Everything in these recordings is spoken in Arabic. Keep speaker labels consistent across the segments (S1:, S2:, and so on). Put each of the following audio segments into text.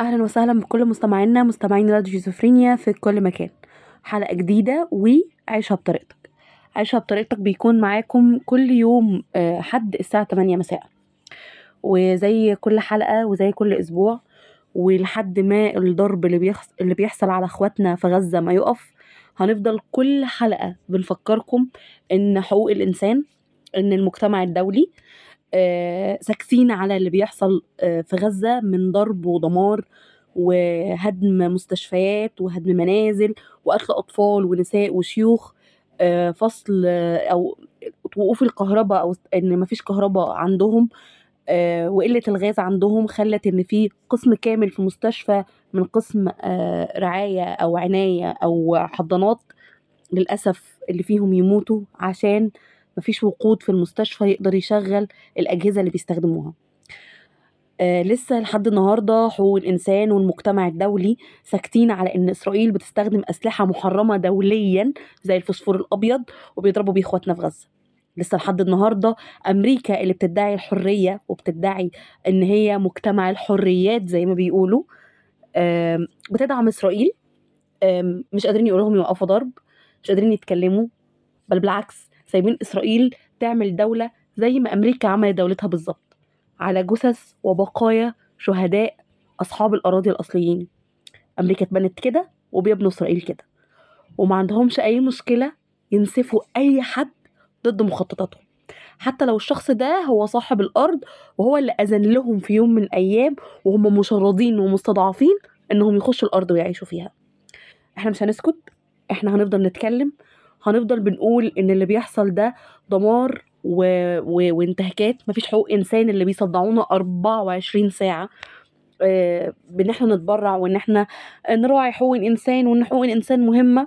S1: أهلا وسهلا بكل مستمعينا مستمعين راديو شيزوفرينيا في كل مكان. حلقة جديدة وعيشها بطريقتك. عيشها بطريقتك بيكون معاكم كل يوم آه، حد الساعة تمانية مساء. وزي كل حلقة وزي كل أسبوع ولحد ما الضرب اللي, بيحص... اللي بيحصل على أخواتنا في غزة ما يقف هنفضل كل حلقة بنفكركم إن حقوق الإنسان إن المجتمع الدولي ساكتين على اللي بيحصل آه، في غزة من ضرب ودمار وهدم مستشفيات وهدم منازل وقتل أطفال ونساء وشيوخ آه، فصل أو وقوف الكهرباء أو إن مفيش كهرباء عندهم وقلة الغاز عندهم خلت إن في قسم كامل في مستشفى من قسم رعاية أو عناية أو حضانات للأسف اللي فيهم يموتوا عشان مفيش وقود في المستشفى يقدر يشغل الأجهزة اللي بيستخدموها. آه لسه لحد النهارده حقوق الإنسان والمجتمع الدولي ساكتين على إن إسرائيل بتستخدم أسلحة محرمة دوليا زي الفوسفور الأبيض وبيضربوا بيه إخواتنا في غزة. لسه لحد النهارده أمريكا اللي بتدعي الحرية وبتدعي إن هي مجتمع الحريات زي ما بيقولوا بتدعم إسرائيل. آه مش قادرين يقولوا لهم يوقفوا ضرب مش قادرين يتكلموا بل بالعكس سايبين إسرائيل تعمل دولة زي ما أمريكا عملت دولتها بالظبط على جثث وبقايا شهداء أصحاب الأراضي الأصليين. أمريكا اتبنت كده وبيبنوا إسرائيل كده وما عندهمش أي مشكلة ينسفوا أي حد ضد مخططاتهم. حتى لو الشخص ده هو صاحب الأرض وهو اللي أذن لهم في يوم من الأيام وهم مشردين ومستضعفين إنهم يخشوا الأرض ويعيشوا فيها. إحنا مش هنسكت إحنا هنفضل نتكلم هنفضل بنقول إن اللي بيحصل ده دمار و... و... وانتهاكات. مفيش حقوق إنسان اللي بيصدعونا 24 ساعة. آه بإن إحنا نتبرع وإن إحنا نراعي حقوق الإنسان وإن حقوق الإنسان مهمة.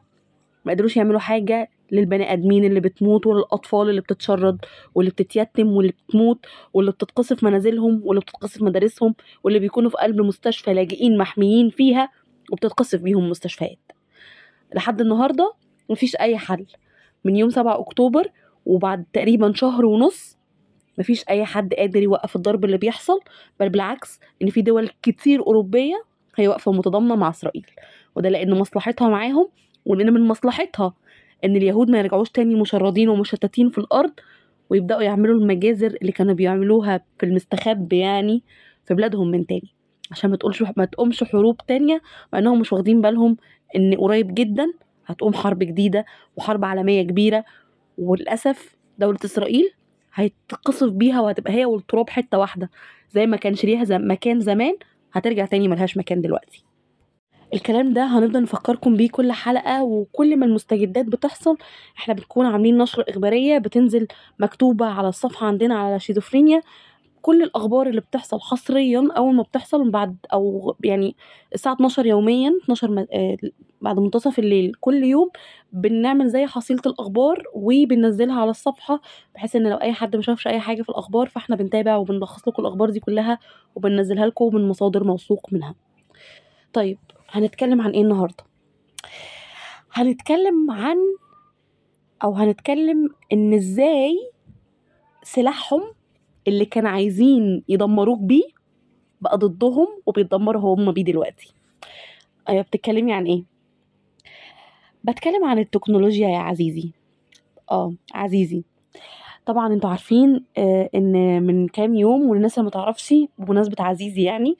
S1: ما قدروش يعملوا حاجة للبني آدمين اللي بتموت وللأطفال اللي بتتشرد واللي بتتيتم واللي بتموت واللي بتتقصف منازلهم واللي بتتقصف مدارسهم واللي بيكونوا في قلب مستشفى لاجئين محميين فيها وبتتقصف بيهم مستشفيات. لحد النهارده مفيش أي حل. من يوم سبعة أكتوبر وبعد تقريبا شهر ونص مفيش أي حد قادر يوقف الضرب اللي بيحصل بل بالعكس إن في دول كتير أوروبية هي واقفة متضامنة مع إسرائيل. وده لأن مصلحتها معاهم ولأن من مصلحتها إن اليهود ما يرجعوش تاني مشردين ومشتتين في الأرض ويبدأوا يعملوا المجازر اللي كانوا بيعملوها في المستخب يعني في بلادهم من تاني. عشان ما تقولش ما تقومش حروب تانية مع إنهم مش واخدين بالهم إن قريب جدا هتقوم حرب جديدة وحرب عالمية كبيرة وللأسف دولة إسرائيل هيتقصف بيها وهتبقى هي والتراب حتة واحدة زي ما كانش ليها زم مكان زمان هترجع تاني ملهاش مكان دلوقتي. الكلام ده هنفضل نفكركم بيه كل حلقة وكل ما المستجدات بتحصل إحنا بنكون عاملين نشرة إخبارية بتنزل مكتوبة على الصفحة عندنا على شيزوفرينيا كل الأخبار اللي بتحصل حصريًا أول ما بتحصل بعد أو يعني الساعة 12:00 يوميًا 12 م آه، بعد منتصف الليل كل يوم بنعمل زي حصيلة الأخبار وبننزّلها على الصفحة بحيث إن لو أي حد ما شافش أي حاجة في الأخبار فإحنا بنتابع وبنلخّص لكم الأخبار دي كلّها وبننزّلها لكم من مصادر موثوق منها. طيب هنتكلّم عن إيه النهارده؟ هنتكلّم عن أو هنتكلّم إن إزاي سلاحهم اللي كان عايزين يدمروك بيه بقى ضدهم وبيتدمروا هم بيه دلوقتي. أيوه بتتكلمي عن إيه؟ بتكلم عن التكنولوجيا يا عزيزي. آه عزيزي. طبعا أنتوا عارفين آه إن من كام يوم والناس اللي متعرفش بمناسبة عزيزي يعني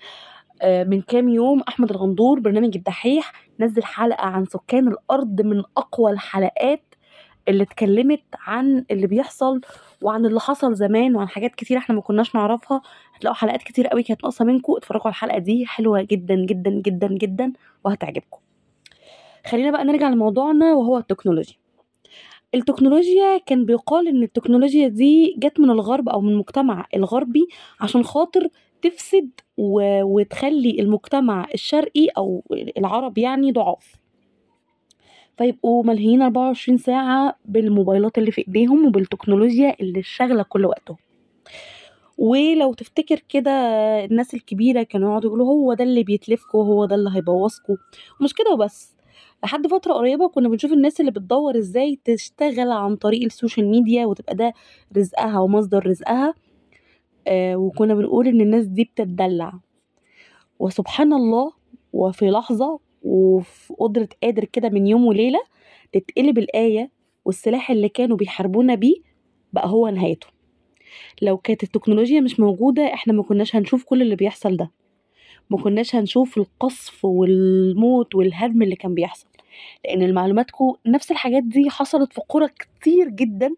S1: آه من كام يوم أحمد الغندور برنامج الدحيح نزل حلقة عن سكان الأرض من أقوى الحلقات اللي اتكلمت عن اللي بيحصل وعن اللي حصل زمان وعن حاجات كتير إحنا ما كناش نعرفها. هتلاقوا حلقات كتير قوي كانت ناقصة منكم. اتفرجوا على الحلقة دي حلوة جدا جدا جدا جدا وهتعجبكم. خلينا بقى نرجع لموضوعنا وهو التكنولوجيا التكنولوجيا كان بيقال إن التكنولوجيا دي جت من الغرب أو من المجتمع الغربي عشان خاطر تفسد. وتخلي المجتمع الشرقي أو العرب يعني ضعاف. فيبقوا ملهيين 24 ساعة بالموبايلات اللي في إيديهم وبالتكنولوجيا اللي شاغلة كل وقتهم. ولو تفتكر كده الناس الكبيرة كانوا يقعدوا يقولوا هو ده اللي هيتلفكوا وهو ده اللي هيبوظكوا. ومش كده وبس. لحد فترة قريبة كنا بنشوف الناس اللي بتدور إزاي تشتغل عن طريق ال social media وتبقى ده رزقها ومصدر رزقها آه وكنا بنقول إن الناس دي بتتدلع. وسبحان الله وفي لحظة وفي قدرة قادر كده من يوم وليلة تتقلب الآية والسلاح اللي كانوا بيحاربونا بيه بقى هو نهايته. لو كانت التكنولوجيا مش موجودة إحنا مكناش هنشوف كل اللي بيحصل ده. مكناش هنشوف القصف والموت والهدم اللي كان بيحصل. لأن لمعلوماتكم نفس الحاجات دي حصلت في قرى كتير جدا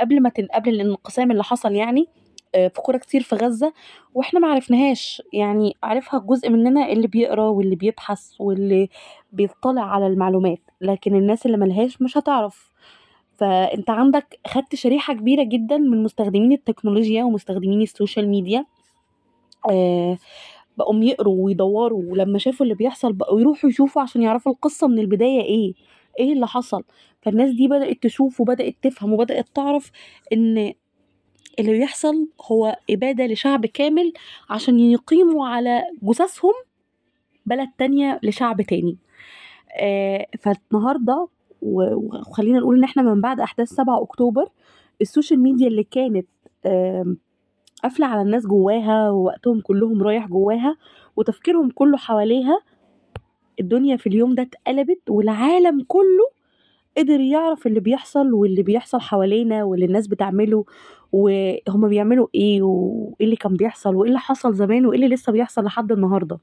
S1: قبل ما تن... قبل الانقسام اللي حصل يعني. في قرى كتير في غزة وإحنا معرفناهاش يعني عرفها جزء مننا اللي بيقرأ واللي بيبحث واللي بيطلع على المعلومات لكن الناس اللي ملهاش مش هتعرف. فأنت عندك خدت شريحة كبيرة جدا من مستخدمين التكنولوجيا ومستخدمين السوشيال ميديا. آه بقوا يقروا ويدوروا ولما شافوا اللي بيحصل بقوا يروحوا يشوفوا عشان يعرفوا القصة من البداية إيه إيه اللي حصل. فالناس دي بدأت تشوف وبدأت تفهم وبدأت تعرف إن اللي بيحصل هو إبادة لشعب كامل عشان يقيموا على جثثهم بلد تانية لشعب تاني. آه فالنهاردة وخلينا نقول إن إحنا من بعد أحداث سبعة أكتوبر السوشيال ميديا اللي كانت قافلة على الناس جواها ووقتهم كلهم رايح جواها وتفكيرهم كله حواليها الدنيا في اليوم ده اتقلبت والعالم كله قدر يعرف اللي بيحصل واللي بيحصل حوالينا واللي الناس بتعمله وهما بيعملوا إيه وإيه اللي كان بيحصل وإيه اللي حصل زمان وإيه اللي لسه بيحصل لحد النهارده.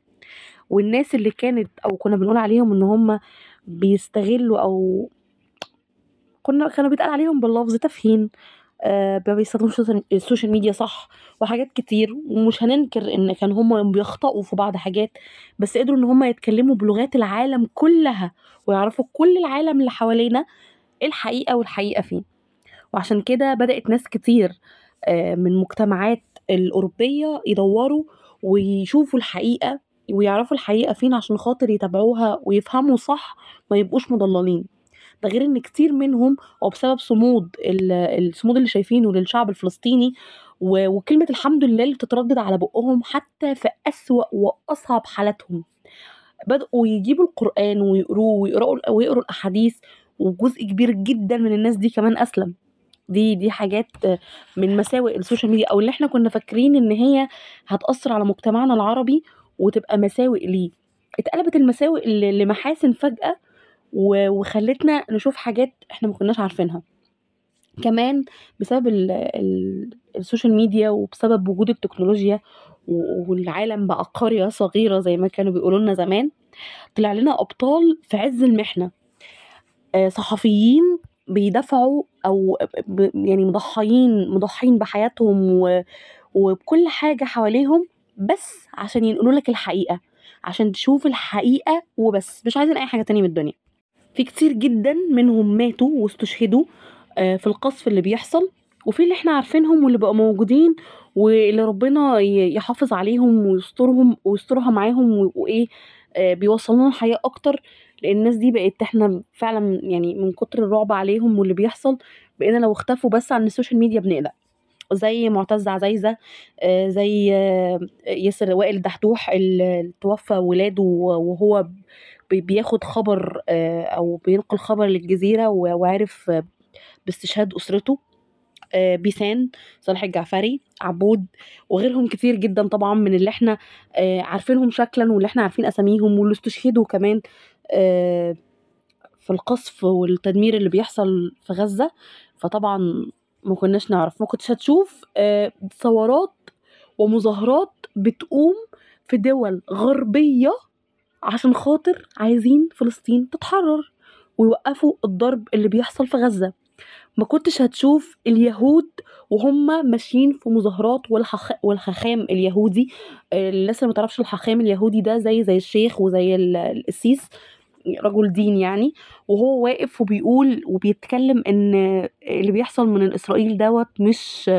S1: والناس اللي كانت أو كنا بنقول عليهم إن هما بيستغلوا أو كنا كانوا بيتقال عليهم باللفظ تافهين ما بيستخدموش ال social media صح وحاجات كتير ومش هننكر إن كان هم بيخطئوا في بعض حاجات بس قدروا إن هم يتكلموا بلغات العالم كلها ويعرفوا كل العالم اللي حوالينا الحقيقة والحقيقة فين. وعشان كده بدأت ناس كتير آه من مجتمعات الأوروبية يدوروا ويشوفوا الحقيقة ويعرفوا الحقيقة فين عشان خاطر يتابعوها ويفهموا صح ما يبقوش مضللين. ده غير إن كتير منهم وبسبب صمود الصمود اللي شايفينه للشعب الفلسطيني وكلمة الحمد لله اللي بتتردد على بقهم حتى في أسوأ وأصعب حالاتهم. بدأوا يجيبوا القرآن ويقروه ويقرأوا ويقروا الأحاديث وجزء كبير جدا من الناس دي كمان أسلم. دي دي حاجات من مساوئ ال social media أو اللي إحنا كنا فاكرين إن هي هتأثر على مجتمعنا العربي وتبقى مساوئ ليه. اتقلبت المساوئ لمحاسن فجأة وخلتنا نشوف حاجات إحنا ما كناش عارفينها. كمان بسبب ال ال السوشيال ميديا وبسبب وجود التكنولوجيا والعالم بقى قرية صغيرة زي ما كانوا بيقولوا لنا زمان طلع لنا أبطال في عز المحنة. آه صحفيين بيدافعوا أو يعني مضحيين مضحين بحياتهم وبكل حاجة حواليهم بس عشان ينقلوا لك الحقيقة عشان تشوف الحقيقة وبس مش عايزين أي حاجة تانية من الدنيا. في كتير جدا منهم ماتوا واستشهدوا في القصف اللي بيحصل وفي اللي إحنا عارفينهم واللي بقوا موجودين واللي ربنا يحافظ عليهم ويسترهم ويسترها معاهم وإيه بيوصلوا لنا الحياة أكتر لأن الناس دي بقت إحنا فعلا يعني من كتر الرعب عليهم واللي بيحصل بقينا لو اختفوا بس عن ال social media بنقلق. زي معتز عزايزة زي ياسر وائل الدحدوح اللي توفى ولاده وهو بياخد خبر أو بينقل خبر للجزيرة وعرف باستشهاد أسرته بيسان صالح الجعفري عبود وغيرهم كتير جدا طبعا من اللي إحنا عارفينهم شكلا واللي إحنا عارفين أساميهم واللي استشهدوا كمان في القصف والتدمير اللي بيحصل في غزة. فطبعا ما كناش نعرف. ما كنتش هتشوف ثورات ومظاهرات بتقوم في دول غربية عشان خاطر عايزين فلسطين تتحرر ويوقفوا الضرب اللي بيحصل في غزة. ما كنتش هتشوف اليهود وهم ماشيين في مظاهرات والحخ... والحخام اليهودي. الناس اللي ما تعرفش الحخام اليهودي ده زي زي الشيخ وزي القسيس رجل دين يعني. وهو واقف وبيقول وبيتكلم إن اللي بيحصل من إسرائيل دوت مش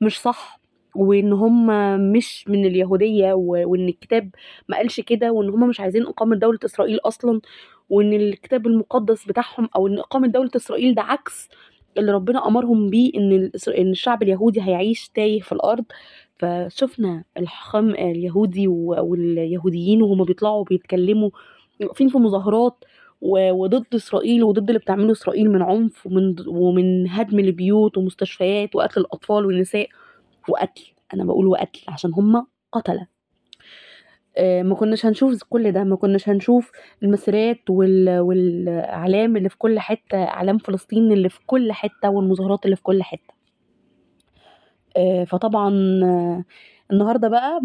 S1: مش صح. وإن هم مش من اليهودية وإن الكتاب ما قالش كده وإن هم مش عايزين إقامة دولة إسرائيل أصلا وإن الكتاب المقدس بتاعهم أو إن إقامة دولة إسرائيل ده عكس اللي ربنا أمرهم بيه إن إن الشعب اليهودي هيعيش تايه في الأرض. فشفنا الحكام اليهودي واليهوديين وهم بيطلعوا بيتكلموا واقفين في مظاهرات وضد إسرائيل وضد اللي بتعمله إسرائيل من عنف ومن ومن هدم البيوت ومستشفيات وقتل الأطفال والنساء. وقتل. أنا بقول وقتل عشان هم قتلة. ما كناش هنشوف كل ده. ما كناش هنشوف المسيرات والإعلام اللي في كل حتة إعلام فلسطين اللي في كل حتة والمظاهرات اللي في كل حتة. فطبعا النهارده بقى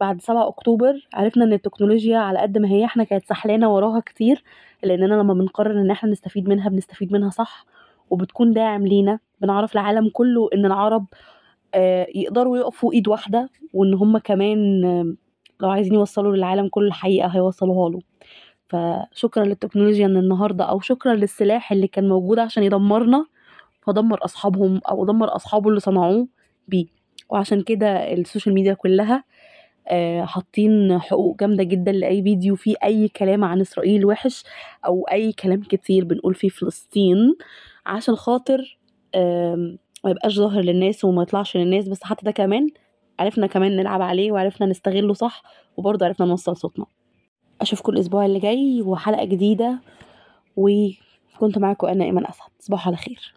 S1: بعد سبعة أكتوبر عرفنا إن التكنولوجيا على قد ما هي إحنا كانت سحلانا وراها كتير لاننا لما بنقرر إن إحنا نستفيد منها بنستفيد منها صح وبتكون داعم لينا. بنعرف العالم كله إن العرب يقدروا يقفوا إيد واحدة وإن هما كمان لو عايزين يوصلوا للعالم كله الحقيقة هيوصلوها له. فشكرا للتكنولوجيا ان النهارده أو شكرا للسلاح اللي كان موجود عشان يدمرنا فدمر أصحابهم أو دمر أصحابه اللي صنعوه بيه. وعشان كده ال social media كلها حاطين حقوق جامدة جدا لأي فيديو فيه أي كلام عن إسرائيل وحش أو أي كلام كتير بنقول فيه فلسطين عشان خاطر ميبقاش ظاهر للناس وما يطلعش للناس بس حتى ده كمان عرفنا كمان نلعب عليه وعرفنا نستغله صح وبرضه عرفنا نوصل صوتنا. أشوفكم الأسبوع اللي جاي وحلقة جديدة وكنت معاكم أنا إيمان أسعد. تصبحوا على خير.